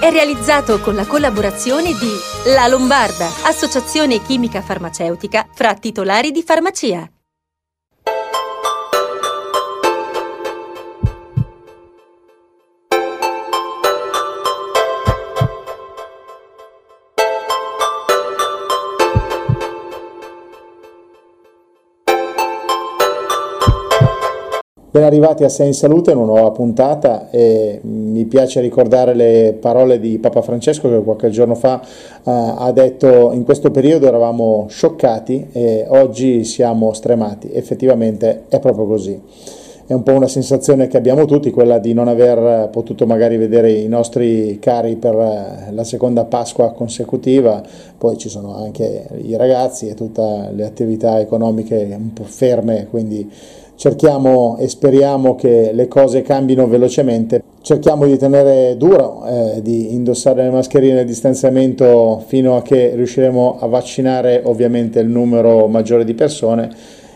è realizzato con la collaborazione di La Lombarda, associazione chimica farmaceutica fra titolari di farmacia. Ben arrivati a Sei in Salute, una nuova puntata e mi piace ricordare le parole di Papa Francesco che qualche giorno fa eh, ha detto in questo periodo eravamo scioccati e oggi siamo stremati. Effettivamente è proprio così. È un po' una sensazione che abbiamo tutti, quella di non aver potuto magari vedere i nostri cari per la seconda Pasqua consecutiva, poi ci sono anche i ragazzi e tutte le attività economiche un po' ferme, quindi cerchiamo e speriamo che le cose cambino velocemente. Cerchiamo di tenere duro, eh, di indossare le mascherine e il distanziamento fino a che riusciremo a vaccinare ovviamente il numero maggiore di persone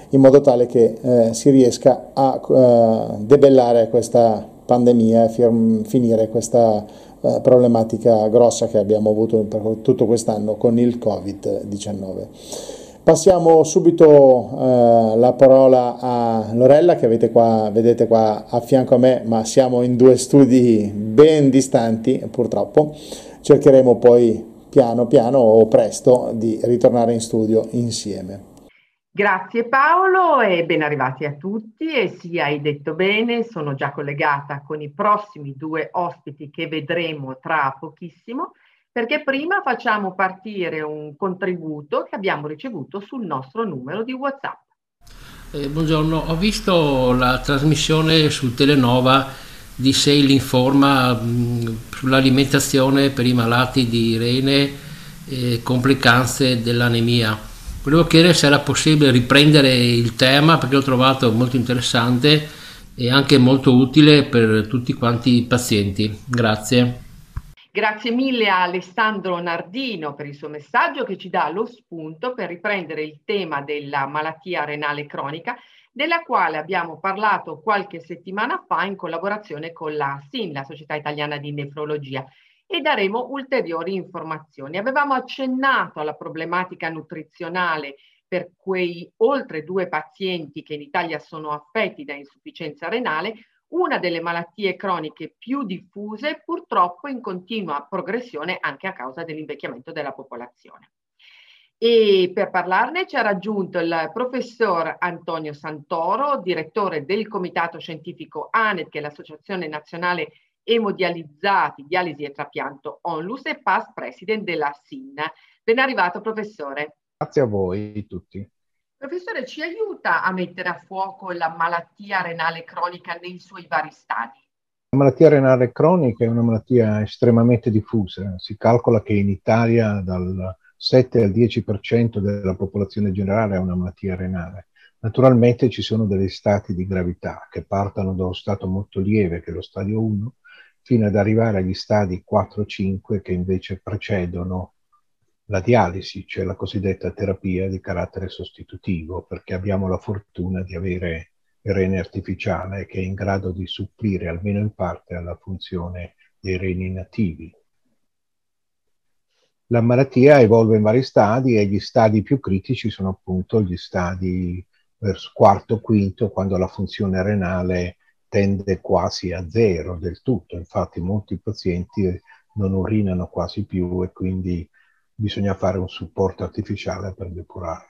in modo tale che eh, si riesca a eh, debellare questa pandemia e finire questa eh, problematica grossa che abbiamo avuto per tutto quest'anno con il Covid-19. Passiamo subito eh, la parola a Lorella che qua, vedete qua a fianco a me, ma siamo in due studi ben distanti purtroppo. Cercheremo poi piano piano o presto di ritornare in studio insieme. Grazie Paolo e ben arrivati a tutti e sì, hai detto bene, sono già collegata con i prossimi due ospiti che vedremo tra pochissimo perché prima facciamo partire un contributo che abbiamo ricevuto sul nostro numero di WhatsApp. Eh, buongiorno, ho visto la trasmissione su Telenova di Sail Informa mh, sull'alimentazione per i malati di rene e complicanze dell'anemia. Volevo chiedere se era possibile riprendere il tema perché l'ho trovato molto interessante e anche molto utile per tutti quanti i pazienti. Grazie. Grazie mille a Alessandro Nardino per il suo messaggio che ci dà lo spunto per riprendere il tema della malattia renale cronica, della quale abbiamo parlato qualche settimana fa in collaborazione con la SIN, la Società Italiana di Nefrologia, e daremo ulteriori informazioni. Avevamo accennato alla problematica nutrizionale per quei oltre due pazienti che in Italia sono affetti da insufficienza renale, una delle malattie croniche più diffuse, purtroppo in continua progressione anche a causa dell'invecchiamento della popolazione. E per parlarne ci ha raggiunto il professor Antonio Santoro, direttore del Comitato Scientifico ANET, che è l'Associazione Nazionale Emodializzati, Dialisi e Trapianto ONLUS e past president della SIN. Ben arrivato professore. Grazie a voi tutti. Professore, ci aiuta a mettere a fuoco la malattia renale cronica nei suoi vari stadi? La malattia renale cronica è una malattia estremamente diffusa. Si calcola che in Italia dal 7 al 10% della popolazione generale ha una malattia renale. Naturalmente ci sono degli stati di gravità che partono da uno stato molto lieve, che è lo stadio 1, fino ad arrivare agli stadi 4-5 che invece precedono la dialisi, cioè la cosiddetta terapia di carattere sostitutivo, perché abbiamo la fortuna di avere il rene artificiale che è in grado di supplire almeno in parte alla funzione dei reni nativi. La malattia evolve in vari stadi e gli stadi più critici sono appunto gli stadi verso quarto, quinto, quando la funzione renale tende quasi a zero del tutto. Infatti molti pazienti non urinano quasi più e quindi bisogna fare un supporto artificiale per depurare.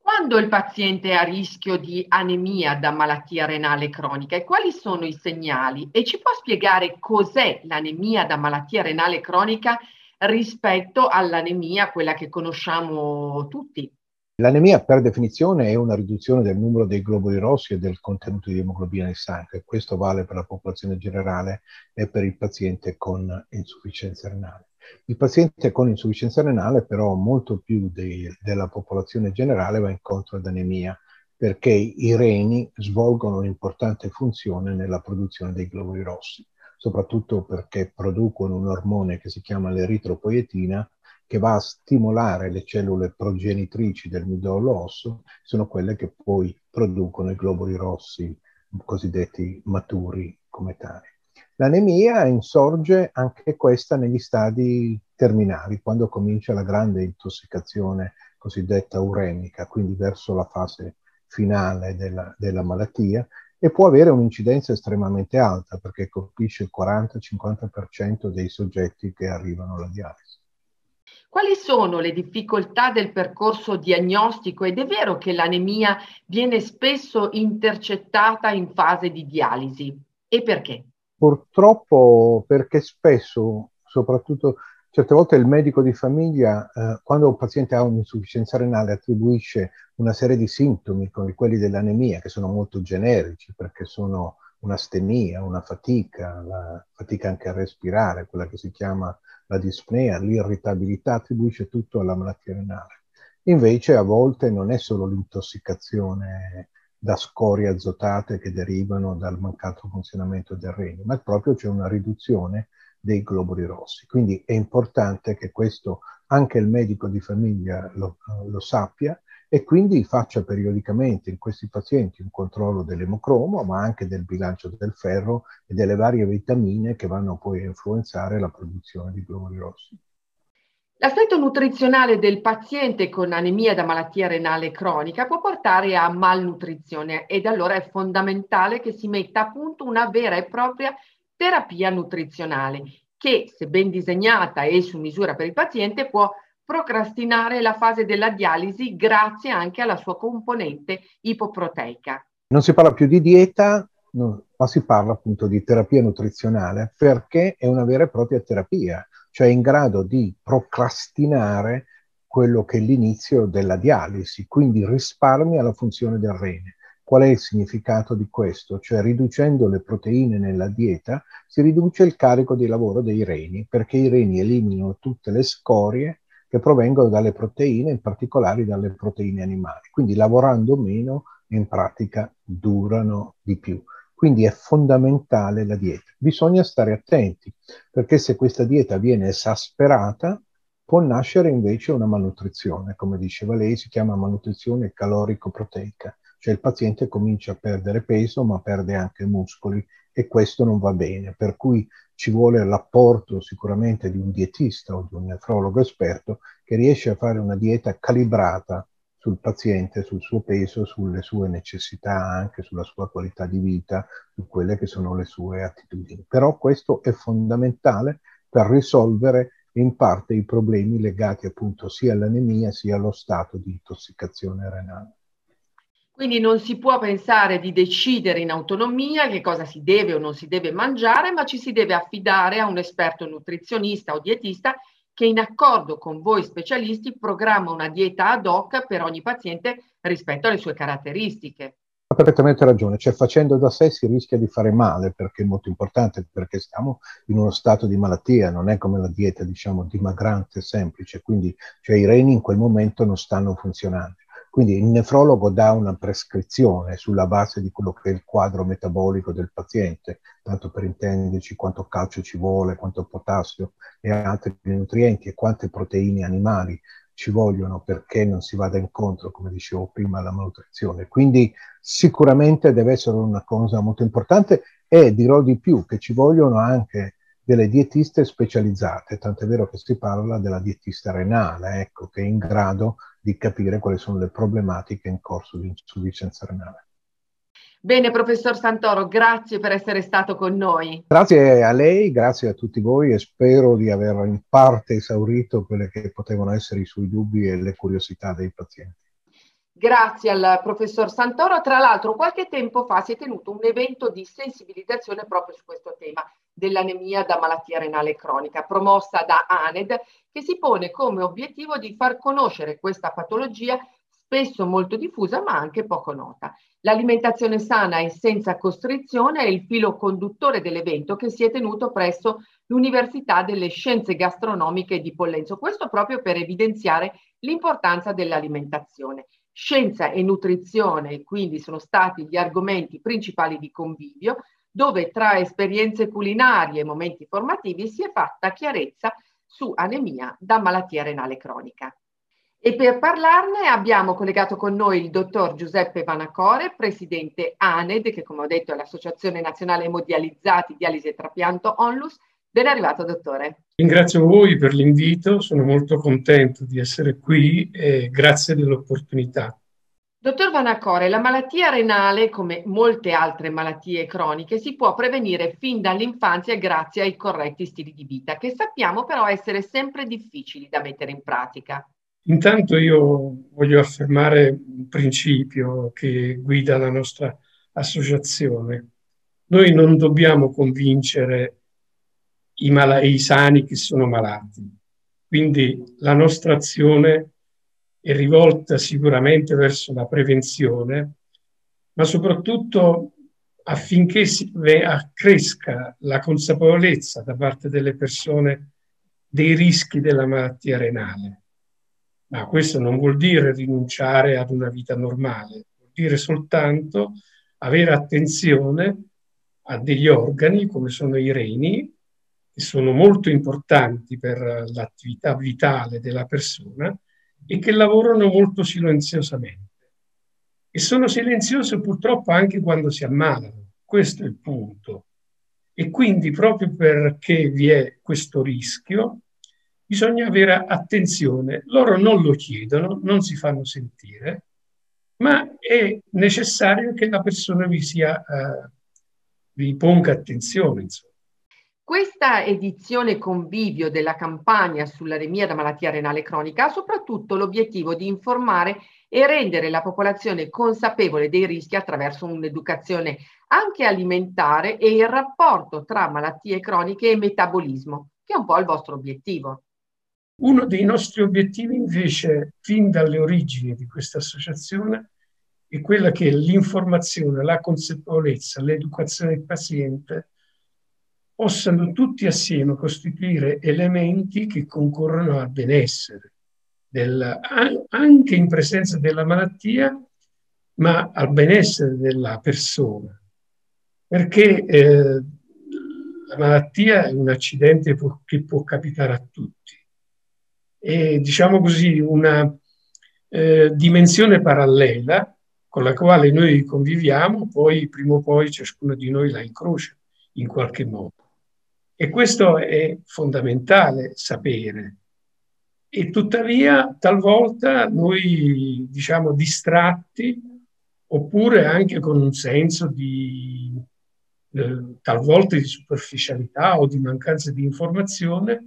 Quando il paziente è a rischio di anemia da malattia renale cronica e quali sono i segnali? E ci può spiegare cos'è l'anemia da malattia renale cronica rispetto all'anemia, quella che conosciamo tutti? L'anemia per definizione è una riduzione del numero dei globuli rossi e del contenuto di emoglobina nel sangue. Questo vale per la popolazione generale e per il paziente con insufficienza renale. Il paziente con insufficienza renale però molto più di, della popolazione generale va incontro ad anemia perché i reni svolgono un'importante funzione nella produzione dei globuli rossi, soprattutto perché producono un ormone che si chiama l'eritropoietina che va a stimolare le cellule progenitrici del midollo osso, sono quelle che poi producono i globuli rossi cosiddetti maturi come tali. L'anemia insorge anche questa negli stadi terminali, quando comincia la grande intossicazione cosiddetta uremica, quindi verso la fase finale della, della malattia, e può avere un'incidenza estremamente alta perché colpisce il 40-50% dei soggetti che arrivano alla dialisi. Quali sono le difficoltà del percorso diagnostico ed è vero che l'anemia viene spesso intercettata in fase di dialisi e perché? Purtroppo perché spesso, soprattutto certe volte il medico di famiglia, eh, quando un paziente ha un'insufficienza renale, attribuisce una serie di sintomi come quelli dell'anemia, che sono molto generici perché sono un'astemia, una fatica, la fatica anche a respirare, quella che si chiama la dispnea, l'irritabilità, attribuisce tutto alla malattia renale. Invece a volte non è solo l'intossicazione da scorie azotate che derivano dal mancato funzionamento del rene, ma proprio c'è una riduzione dei globuli rossi. Quindi è importante che questo anche il medico di famiglia lo, lo sappia e quindi faccia periodicamente in questi pazienti un controllo dell'emocromo, ma anche del bilancio del ferro e delle varie vitamine che vanno poi a influenzare la produzione di globuli rossi. L'aspetto nutrizionale del paziente con anemia da malattia renale cronica può portare a malnutrizione ed allora è fondamentale che si metta a punto una vera e propria terapia nutrizionale che, se ben disegnata e su misura per il paziente, può procrastinare la fase della dialisi grazie anche alla sua componente ipoproteica. Non si parla più di dieta, ma si parla appunto di terapia nutrizionale perché è una vera e propria terapia cioè in grado di procrastinare quello che è l'inizio della dialisi, quindi risparmia la funzione del rene. Qual è il significato di questo? Cioè riducendo le proteine nella dieta si riduce il carico di lavoro dei reni, perché i reni eliminano tutte le scorie che provengono dalle proteine, in particolare dalle proteine animali. Quindi lavorando meno, in pratica durano di più. Quindi è fondamentale la dieta. Bisogna stare attenti perché se questa dieta viene esasperata può nascere invece una malnutrizione, come diceva lei, si chiama malnutrizione calorico-proteica, cioè il paziente comincia a perdere peso ma perde anche muscoli e questo non va bene, per cui ci vuole l'apporto sicuramente di un dietista o di un nefrologo esperto che riesce a fare una dieta calibrata sul paziente, sul suo peso, sulle sue necessità, anche sulla sua qualità di vita, su quelle che sono le sue attitudini. Però questo è fondamentale per risolvere in parte i problemi legati appunto sia all'anemia sia allo stato di intossicazione renale. Quindi non si può pensare di decidere in autonomia che cosa si deve o non si deve mangiare, ma ci si deve affidare a un esperto nutrizionista o dietista che in accordo con voi specialisti programma una dieta ad hoc per ogni paziente rispetto alle sue caratteristiche. Ha perfettamente ragione, cioè facendo da sé si rischia di fare male perché è molto importante, perché siamo in uno stato di malattia, non è come la dieta diciamo dimagrante semplice, quindi cioè, i reni in quel momento non stanno funzionando. Quindi il nefrologo dà una prescrizione sulla base di quello che è il quadro metabolico del paziente, tanto per intenderci quanto calcio ci vuole, quanto potassio e altri nutrienti e quante proteine animali ci vogliono perché non si vada incontro, come dicevo prima, alla malnutrizione. Quindi sicuramente deve essere una cosa molto importante e dirò di più che ci vogliono anche delle dietiste specializzate, tant'è vero che si parla della dietista renale, ecco, che è in grado di capire quali sono le problematiche in corso di insufficienza renale. Bene, professor Santoro, grazie per essere stato con noi. Grazie a lei, grazie a tutti voi e spero di aver in parte esaurito quelle che potevano essere i suoi dubbi e le curiosità dei pazienti. Grazie al professor Santoro. Tra l'altro, qualche tempo fa si è tenuto un evento di sensibilizzazione proprio su questo tema dell'anemia da malattia renale cronica, promossa da ANED, che si pone come obiettivo di far conoscere questa patologia spesso molto diffusa ma anche poco nota. L'alimentazione sana e senza costrizione è il filo conduttore dell'evento che si è tenuto presso l'Università delle Scienze Gastronomiche di Pollenzo, questo proprio per evidenziare l'importanza dell'alimentazione. Scienza e nutrizione quindi sono stati gli argomenti principali di convivio, dove tra esperienze culinarie e momenti formativi si è fatta chiarezza su anemia da malattia renale cronica. E per parlarne abbiamo collegato con noi il dottor Giuseppe Vanacore, presidente ANED, che come ho detto è l'Associazione Nazionale Modializzati Dialisi e Trapianto Onlus. Ben arrivato, dottore. Ringrazio voi per l'invito, sono molto contento di essere qui e grazie dell'opportunità. Dottor Vanacore, la malattia renale, come molte altre malattie croniche, si può prevenire fin dall'infanzia grazie ai corretti stili di vita, che sappiamo però essere sempre difficili da mettere in pratica. Intanto io voglio affermare un principio che guida la nostra associazione. Noi non dobbiamo convincere i, mal- i sani che sono malati. Quindi la nostra azione è rivolta sicuramente verso la prevenzione, ma soprattutto affinché si accresca la consapevolezza da parte delle persone dei rischi della malattia renale. Ma questo non vuol dire rinunciare ad una vita normale, vuol dire soltanto avere attenzione a degli organi come sono i reni, che sono molto importanti per l'attività vitale della persona e che lavorano molto silenziosamente. E sono silenziosi purtroppo anche quando si ammalano, questo è il punto. E quindi proprio perché vi è questo rischio, bisogna avere attenzione. Loro non lo chiedono, non si fanno sentire, ma è necessario che la persona vi, sia, uh, vi ponga attenzione. Insomma. Questa edizione convivio della campagna sull'anemia da malattia renale cronica ha soprattutto l'obiettivo di informare e rendere la popolazione consapevole dei rischi attraverso un'educazione anche alimentare e il rapporto tra malattie croniche e metabolismo, che è un po' il vostro obiettivo. Uno dei nostri obiettivi invece, fin dalle origini di questa associazione, è quella che l'informazione, la consapevolezza, l'educazione del paziente possano tutti assieme costituire elementi che concorrono al benessere, del, anche in presenza della malattia, ma al benessere della persona. Perché eh, la malattia è un accidente che può capitare a tutti è, diciamo così, una eh, dimensione parallela con la quale noi conviviamo, poi prima o poi ciascuno di noi la incrocia in qualche modo. E questo è fondamentale sapere. E tuttavia talvolta noi, diciamo, distratti, oppure anche con un senso di, eh, talvolta di superficialità o di mancanza di informazione,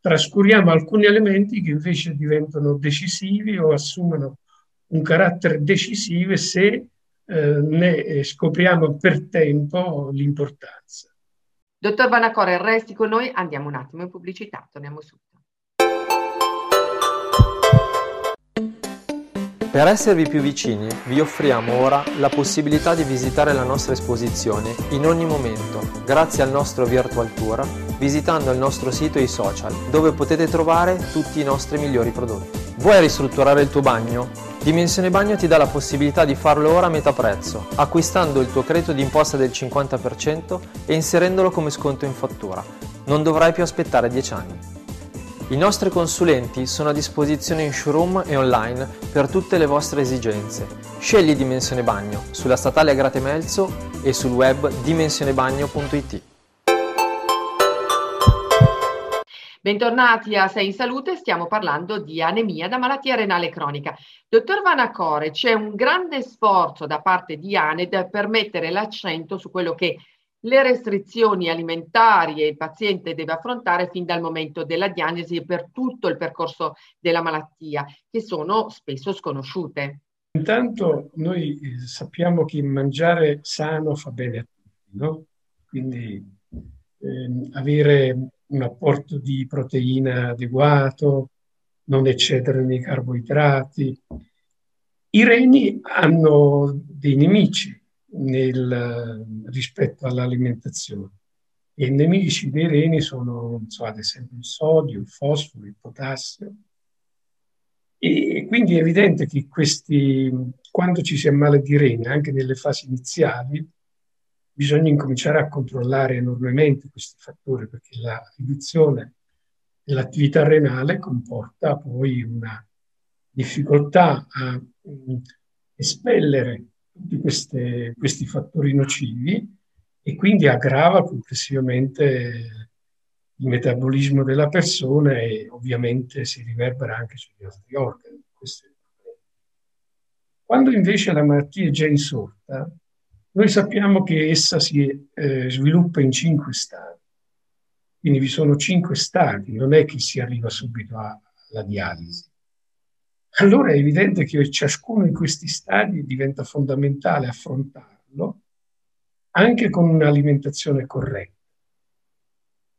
trascuriamo alcuni elementi che invece diventano decisivi o assumono un carattere decisivo se eh, ne scopriamo per tempo l'importanza. Dottor Vanacore, resti con noi, andiamo un attimo in pubblicità, torniamo subito. Per esservi più vicini, vi offriamo ora la possibilità di visitare la nostra esposizione in ogni momento, grazie al nostro Virtual Tour, visitando il nostro sito e i social, dove potete trovare tutti i nostri migliori prodotti. Vuoi ristrutturare il tuo bagno? Dimensione Bagno ti dà la possibilità di farlo ora a metà prezzo, acquistando il tuo credito d'imposta del 50% e inserendolo come sconto in fattura. Non dovrai più aspettare 10 anni. I nostri consulenti sono a disposizione in showroom e online per tutte le vostre esigenze. Scegli Dimensione Bagno sulla statale Agrate Melzo e sul web dimensionebagno.it. Bentornati a Sei in Salute, stiamo parlando di anemia da malattia renale cronica. Dottor Vanacore, c'è un grande sforzo da parte di ANED per mettere l'accento su quello che le restrizioni alimentari il paziente deve affrontare fin dal momento della diagnosi e per tutto il percorso della malattia, che sono spesso sconosciute. Intanto noi eh, sappiamo che mangiare sano fa bene a tutti, no? Quindi eh, avere un apporto di proteina adeguato, non eccedere nei carboidrati. I reni hanno dei nemici, nel, rispetto all'alimentazione. E i nemici dei reni sono, so, ad esempio, il sodio, il fosforo, il potassio. E quindi è evidente che questi, quando ci si ammala di reni, anche nelle fasi iniziali, bisogna incominciare a controllare enormemente questi fattori, perché la riduzione dell'attività renale comporta poi una difficoltà a mh, espellere tutti queste, questi fattori nocivi e quindi aggrava complessivamente il metabolismo della persona e ovviamente si riverbera anche sugli altri organi. Quando invece la malattia è già insorta, noi sappiamo che essa si eh, sviluppa in cinque stadi. Quindi vi sono cinque stadi, non è che si arriva subito alla dialisi allora è evidente che ciascuno di questi stadi diventa fondamentale affrontarlo anche con un'alimentazione corretta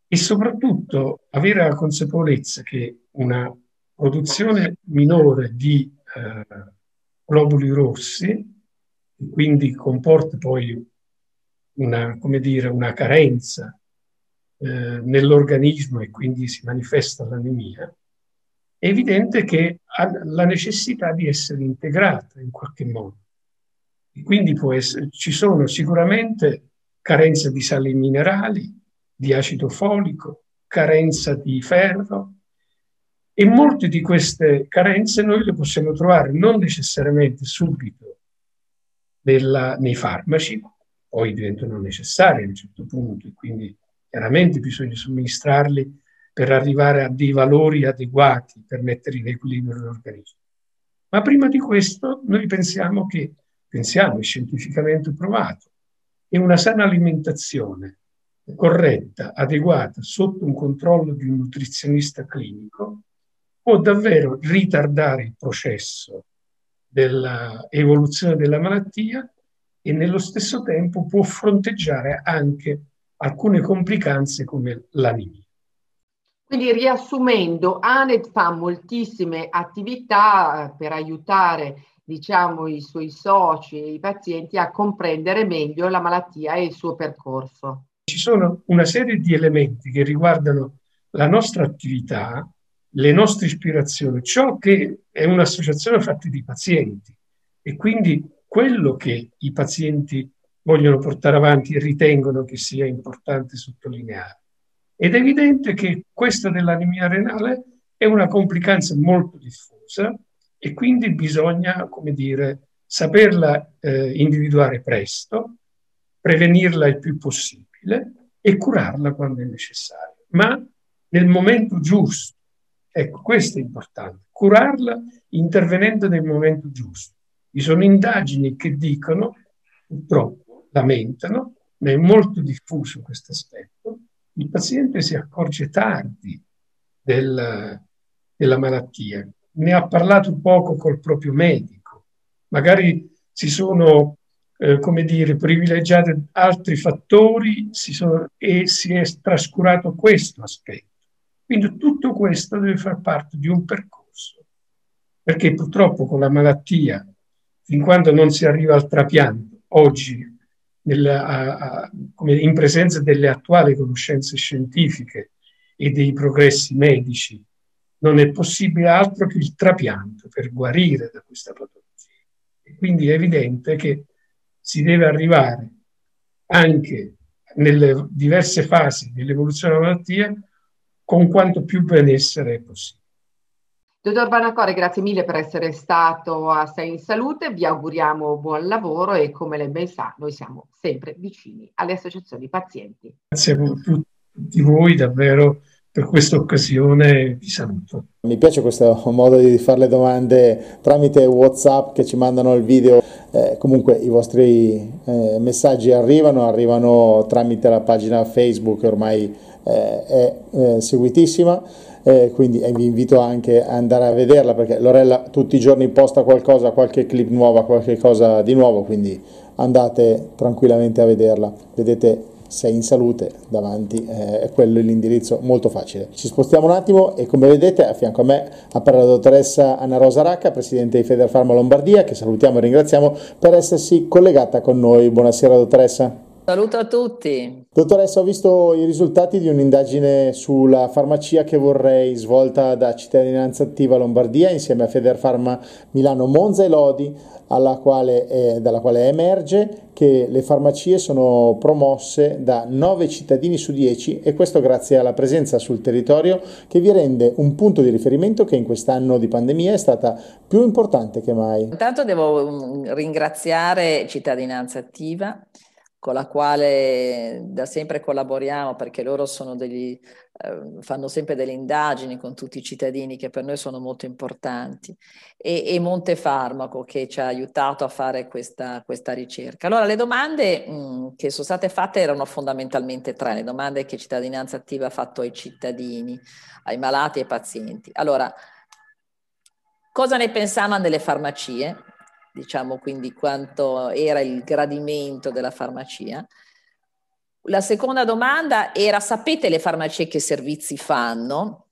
e soprattutto avere la consapevolezza che una produzione minore di eh, globuli rossi, e quindi comporta poi una, dire, una carenza eh, nell'organismo e quindi si manifesta l'anemia, è evidente che ha la necessità di essere integrata in qualche modo. E quindi essere, ci sono sicuramente carenze di sali minerali, di acido folico, carenza di ferro e molte di queste carenze noi le possiamo trovare non necessariamente subito nella, nei farmaci, poi diventano necessari a un certo punto e quindi chiaramente bisogna somministrarli per arrivare a dei valori adeguati per mettere in equilibrio l'organismo. Ma prima di questo noi pensiamo che, pensiamo, è scientificamente provato, che una sana alimentazione corretta, adeguata, sotto un controllo di un nutrizionista clinico, può davvero ritardare il processo dell'evoluzione della malattia e nello stesso tempo può fronteggiare anche alcune complicanze come l'anemia. Quindi riassumendo, ANED fa moltissime attività eh, per aiutare diciamo, i suoi soci e i pazienti a comprendere meglio la malattia e il suo percorso. Ci sono una serie di elementi che riguardano la nostra attività, le nostre ispirazioni, ciò che è un'associazione fatta di pazienti e quindi quello che i pazienti vogliono portare avanti e ritengono che sia importante sottolineare. Ed è evidente che questa dell'anemia renale è una complicanza molto diffusa e quindi bisogna, come dire, saperla eh, individuare presto, prevenirla il più possibile e curarla quando è necessario, ma nel momento giusto. Ecco, questo è importante, curarla intervenendo nel momento giusto. Vi sono indagini che dicono, purtroppo, lamentano, ma è molto diffuso questo aspetto, il paziente si accorge tardi del, della malattia, ne ha parlato poco col proprio medico, magari si sono, eh, come dire, privilegiati altri fattori si sono, e si è trascurato questo aspetto. Quindi tutto questo deve far parte di un percorso, perché purtroppo con la malattia, fin quando non si arriva al trapianto, oggi nel, a, a, in presenza delle attuali conoscenze scientifiche e dei progressi medici, non è possibile altro che il trapianto per guarire da questa patologia. E quindi è evidente che si deve arrivare anche nelle diverse fasi dell'evoluzione della malattia con quanto più benessere è possibile. Dottor Banacore, grazie mille per essere stato a Sei in Salute, vi auguriamo buon lavoro e come lei ben sa noi siamo sempre vicini alle associazioni pazienti. Grazie a tutti voi davvero per questa occasione vi saluto. Mi piace questo modo di fare le domande tramite Whatsapp che ci mandano il video, eh, comunque i vostri eh, messaggi arrivano, arrivano tramite la pagina Facebook ormai è eh, seguitissima eh, quindi vi invito anche ad andare a vederla perché Lorella tutti i giorni posta qualcosa, qualche clip nuova, qualche cosa di nuovo, quindi andate tranquillamente a vederla. Vedete sei in salute davanti, eh, è quello l'indirizzo molto facile. Ci spostiamo un attimo e come vedete a fianco a me appare la dottoressa Anna Rosa Racca, presidente di Federfarma Lombardia, che salutiamo e ringraziamo per essersi collegata con noi. Buonasera dottoressa. Saluto a tutti. Dottoressa, ho visto i risultati di un'indagine sulla farmacia che vorrei svolta da Cittadinanza Attiva Lombardia insieme a Federfarma Milano Monza e Lodi, quale, eh, dalla quale emerge che le farmacie sono promosse da 9 cittadini su 10 e questo grazie alla presenza sul territorio che vi rende un punto di riferimento che in quest'anno di pandemia è stata più importante che mai. Intanto devo mm, ringraziare Cittadinanza Attiva con la quale da sempre collaboriamo perché loro degli, eh, fanno sempre delle indagini con tutti i cittadini che per noi sono molto importanti e, e Montefarmaco che ci ha aiutato a fare questa, questa ricerca. Allora le domande mh, che sono state fatte erano fondamentalmente tre, le domande che Cittadinanza Attiva ha fatto ai cittadini, ai malati e ai pazienti. Allora, cosa ne pensavano delle farmacie? Diciamo quindi quanto era il gradimento della farmacia. La seconda domanda era sapete le farmacie che servizi fanno?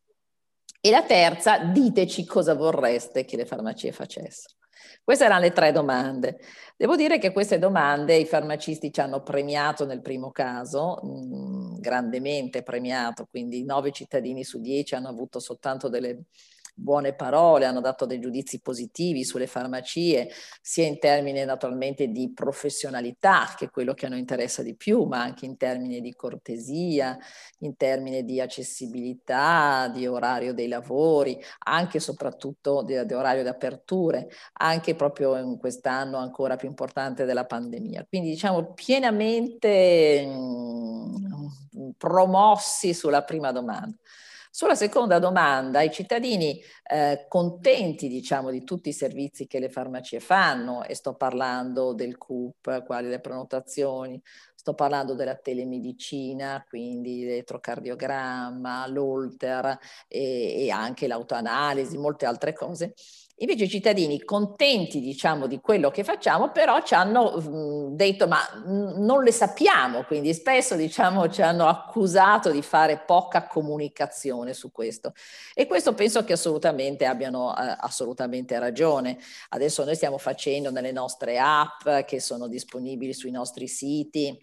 E la terza, diteci cosa vorreste che le farmacie facessero. Queste erano le tre domande. Devo dire che queste domande i farmacisti ci hanno premiato nel primo caso, mh, mm, grandemente premiato, quindi nove cittadini su dieci hanno avuto soltanto delle buone parole, hanno dato dei giudizi positivi sulle farmacie, sia in termini naturalmente di professionalità, che è quello che a noi interessa di più, ma anche in termini di cortesia, in termini di accessibilità, di orario dei lavori, anche e soprattutto di, di orario di aperture, anche proprio in quest'anno ancora più importante della pandemia. Quindi diciamo pienamente mh, mm, promossi sulla prima domanda. Sulla seconda domanda, i cittadini eh, contenti diciamo, di tutti i servizi che le farmacie fanno, e sto parlando del CUP, quali le prenotazioni, sto parlando della telemedicina, quindi l'elettrocardiogramma, l'Olter e, e anche l'autoanalisi, molte altre cose, Invece i cittadini contenti, diciamo, di quello che facciamo, però ci hanno detto ma non le sappiamo, quindi spesso, diciamo, ci hanno accusato di fare poca comunicazione su questo. E questo penso che assolutamente abbiano eh, assolutamente ragione. Adesso noi stiamo facendo nelle nostre app che sono disponibili sui nostri siti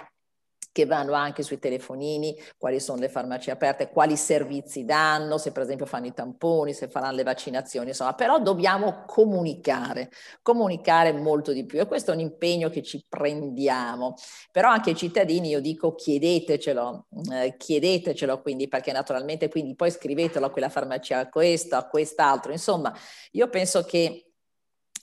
che vanno anche sui telefonini, quali sono le farmacie aperte, quali servizi danno, se per esempio fanno i tamponi, se faranno le vaccinazioni, insomma, però dobbiamo comunicare, comunicare molto di più e questo è un impegno che ci prendiamo, però anche ai cittadini io dico chiedetecelo, eh, chiedetecelo quindi perché naturalmente quindi poi scrivetelo a quella farmacia, a questo, a quest'altro, insomma, io penso che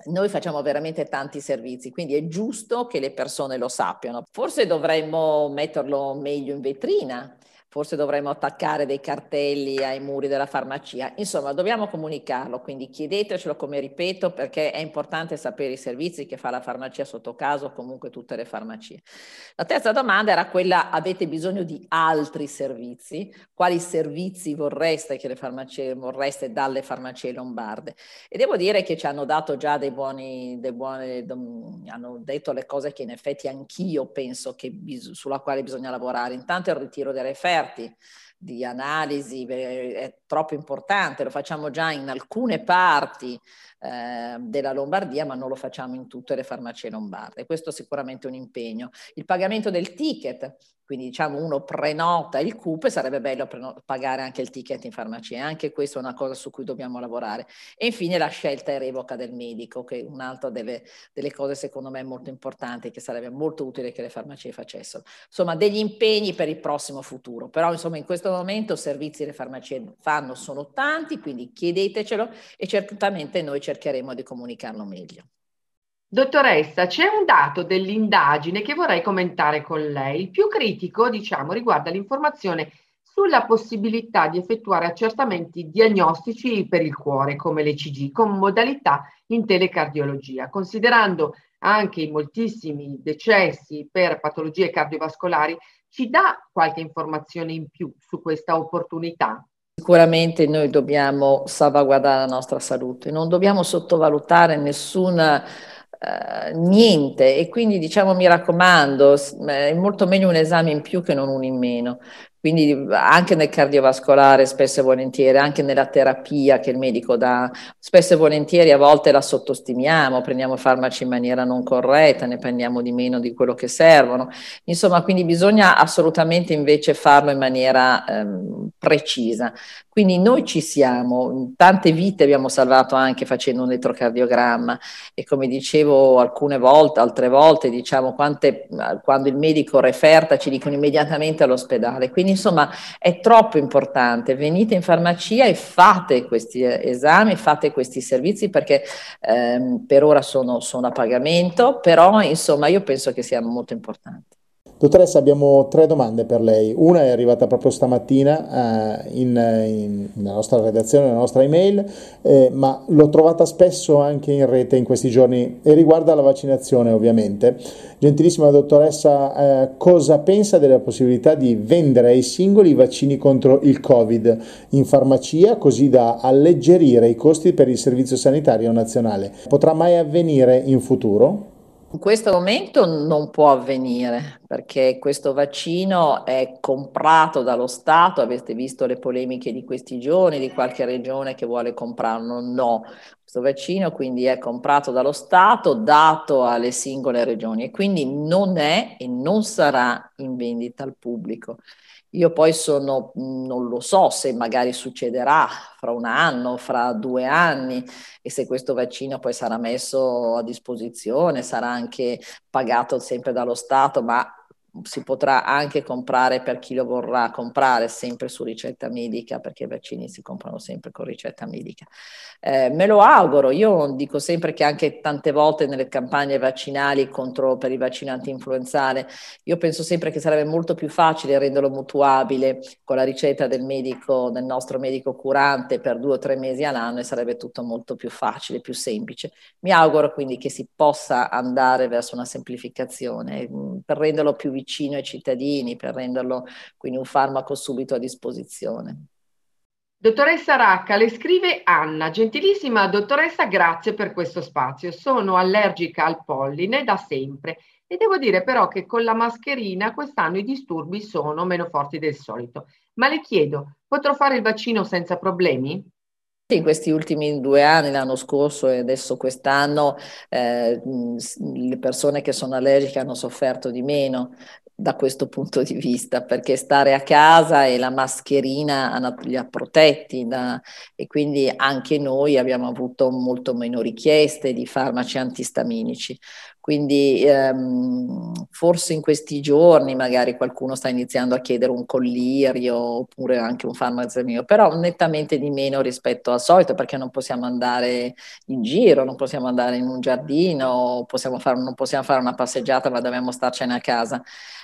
noi facciamo veramente tanti servizi, quindi è giusto che le persone lo sappiano. Forse dovremmo metterlo meglio in vetrina, forse dovremmo attaccare dei cartelli ai muri della farmacia. Insomma, dobbiamo comunicarlo, quindi chiedetecelo come ripeto perché è importante sapere i servizi che fa la farmacia sotto caso comunque tutte le farmacie. La terza domanda era quella, avete bisogno di altri servizi? Quali servizi vorreste che le farmacie, vorreste dalle farmacie lombarde? E devo dire che ci hanno dato già dei buoni, dei buoni hanno detto le cose che in effetti anch'io penso che bis- sulla quale bisogna lavorare. Intanto il ritiro dei referti, esperti di analisi è troppo importante, lo facciamo già in alcune parti eh, della Lombardia, ma non lo facciamo in tutte le farmacie lombarde. Questo è sicuramente un impegno. Il pagamento del ticket, quindi diciamo uno prenota il CUP, sarebbe bello pagare anche il ticket in farmacia, anche questa è una cosa su cui dobbiamo lavorare. E infine la scelta e revoca del medico, che è un'altra delle, delle cose secondo me molto importanti, che sarebbe molto utile che le farmacie facessero. Insomma, degli impegni per il prossimo futuro, però insomma in questo momento servizi le farmacie fanno sono tanti, quindi chiedetecelo e certamente noi cercheremo di comunicarlo meglio. Dottoressa, c'è un dato dell'indagine che vorrei commentare con lei. Il più critico, diciamo, riguarda l'informazione sulla possibilità di effettuare accertamenti diagnostici per il cuore, come l'ECG, con modalità in telecardiologia, considerando anche i moltissimi decessi per patologie cardiovascolari, ci dà qualche informazione in più su questa opportunità? Sicuramente noi dobbiamo salvaguardare la nostra salute, non dobbiamo sottovalutare nessuna Uh, niente. E quindi diciamo mi raccomando è molto meglio un esame in più che non uno in meno Quindi anche nel cardiovascolare spesso e volentieri, anche nella terapia che il medico dà, spesso e volentieri a volte la sottostimiamo, prendiamo farmaci in maniera non corretta, ne prendiamo di meno di quello che servono. Insomma, quindi bisogna assolutamente invece farlo in maniera ehm, precisa. Quindi noi ci siamo, tante vite abbiamo salvato anche facendo un elettrocardiogramma e come dicevo alcune volte, altre volte, diciamo quante, quando il medico referta ci dicono immediatamente all'ospedale. Quindi insomma è troppo importante, venite in farmacia e fate questi esami, fate questi servizi perché ehm, per ora sono, sono a pagamento, però insomma io penso che sia molto importante. Dottoressa, abbiamo tre domande per lei. Una è arrivata proprio stamattina eh, in, in, nella nostra redazione, nella nostra email, eh, ma l'ho trovata spesso anche in rete in questi giorni e riguarda la vaccinazione ovviamente. Gentilissima dottoressa, eh, cosa pensa della possibilità di vendere ai singoli i vaccini contro il Covid in farmacia così da alleggerire i costi per il Servizio Sanitario Nazionale? Potrà mai avvenire in futuro? In questo momento non può avvenire perché questo vaccino è comprato dallo Stato, avete visto le polemiche di questi giorni, di qualche regione che vuole comprarlo, no, questo vaccino quindi è comprato dallo Stato, dato alle singole regioni e quindi non è e non sarà in vendita al pubblico. Io poi sono, non lo so se magari succederà fra un anno, fra due anni e se questo vaccino poi sarà messo a disposizione, sarà anche pagato sempre dallo Stato, ma si potrà anche comprare per chi lo vorrà comprare sempre su ricetta medica perché i vaccini si comprano sempre con ricetta medica. Eh, me lo auguro, io dico sempre che anche tante volte nelle campagne vaccinali contro, per i vaccini anti-influenzale, io penso sempre che sarebbe molto più facile renderlo mutuabile con la ricetta del medico, del nostro medico curante per due o tre mesi all'anno e sarebbe tutto molto più facile, più semplice. Mi auguro quindi che si possa andare verso una semplificazione mm, per renderlo più vicino vicino ai cittadini per renderlo quindi un farmaco subito a disposizione. Dottoressa Racca, le scrive Anna, gentilissima dottoressa, grazie per questo spazio. Sono allergica al polline da sempre e devo dire però che con la mascherina quest'anno i disturbi sono meno forti del solito. Ma le chiedo, potrò fare il vaccino senza problemi? In questi ultimi due anni, l'anno scorso e adesso quest'anno, eh, le persone che sono allergiche hanno sofferto di meno da questo punto di vista, perché stare a casa e la mascherina li ha protetti da, e quindi anche noi abbiamo avuto molto meno richieste di farmaci antistaminici. Quindi ehm, forse in questi giorni magari qualcuno sta iniziando a chiedere un collirio oppure anche un farmacemio, però nettamente di meno rispetto al solito perché non possiamo andare in giro, non possiamo andare in un giardino, possiamo fare, non possiamo fare una passeggiata ma dobbiamo starcene a casa.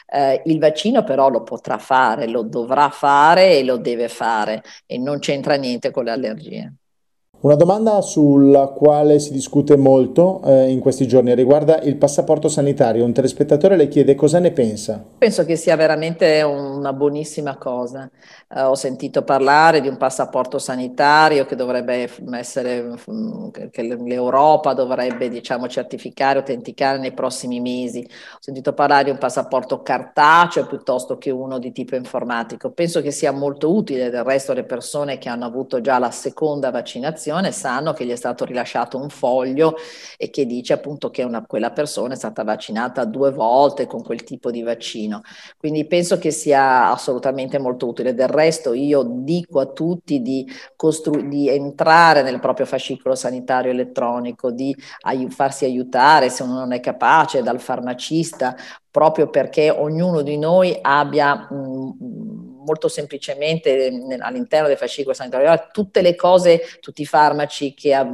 Eh, il vaccino però lo potrà fare, lo dovrà fare e lo deve fare e non c'entra niente con le allergie. Una domanda sulla quale si discute molto eh, in questi giorni riguarda il passaporto sanitario. Un telespettatore le chiede cosa ne pensa. Penso che sia veramente una buonissima cosa. Eh, ho sentito parlare di un passaporto sanitario che dovrebbe essere, mm, che l'Europa dovrebbe diciamo, certificare, autenticare nei prossimi mesi. Ho sentito parlare di un passaporto cartaceo piuttosto che uno di tipo informatico. Penso che sia molto utile, del resto le persone che hanno avuto già la seconda vaccinazione vaccinazione sanno che gli è stato rilasciato un foglio e che dice appunto che una, quella persona è stata vaccinata due volte con quel tipo di vaccino. Quindi penso che sia assolutamente molto utile. Del resto io dico a tutti di, costru- di entrare nel proprio fascicolo sanitario elettronico, di ai- farsi aiutare se uno non è capace dal farmacista, proprio perché ognuno di noi abbia... Mh, molto semplicemente all'interno del fascicolo sanitario tutte le cose, tutti i farmaci che ha,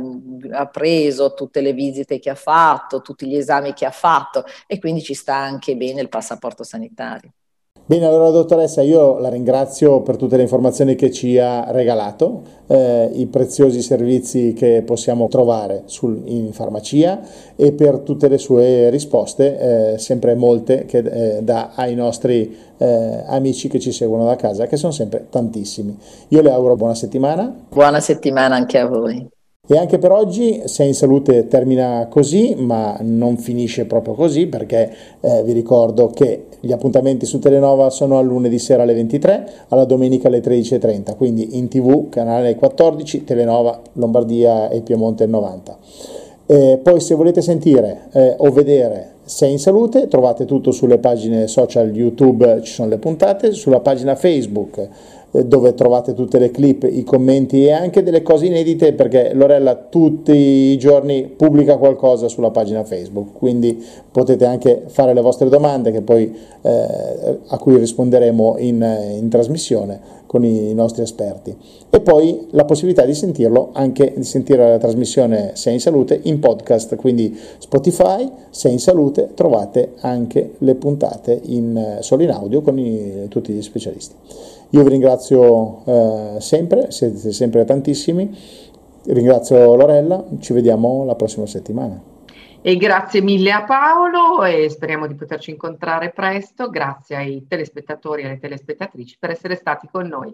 ha, preso, tutte le visite che ha fatto, tutti gli esami che ha fatto e quindi ci sta anche bene il passaporto sanitario. Bene, allora dottoressa, io la ringrazio per tutte le informazioni che ci ha regalato, eh, i preziosi servizi che possiamo trovare sul, in farmacia e per tutte le sue risposte, eh, sempre molte, che eh, dà ai nostri eh, amici che ci seguono da casa, che sono sempre tantissimi. Io le auguro buona settimana. Buona settimana anche a voi. E anche per oggi Sei in Salute termina così, ma non finisce proprio così perché eh, vi ricordo che gli appuntamenti su Telenova sono al lunedì sera alle 23, alla domenica alle 13.30, quindi in tv canale 14, Telenova Lombardia e Piemonte 90. Eh, poi se volete sentire eh, o vedere Sei in Salute trovate tutto sulle pagine social YouTube, ci sono le puntate, sulla pagina Facebook dove trovate tutte le clip, i commenti e anche delle cose inedite perché Lorella tutti i giorni pubblica qualcosa sulla pagina Facebook, quindi potete anche fare le vostre domande poi, eh, a cui risponderemo in, in trasmissione con i nostri esperti e poi la possibilità di sentirlo anche di sentire la trasmissione Sei in Salute in podcast, quindi Spotify, Sei in Salute, trovate anche le puntate in, solo in audio con i, tutti gli specialisti. Io vi ringrazio eh, sempre, siete sempre tantissimi, ringrazio Lorella, ci vediamo la prossima settimana. E grazie mille a Paolo e speriamo di poterci incontrare presto. Grazie ai telespettatori e alle telespettatrici per essere stati con noi.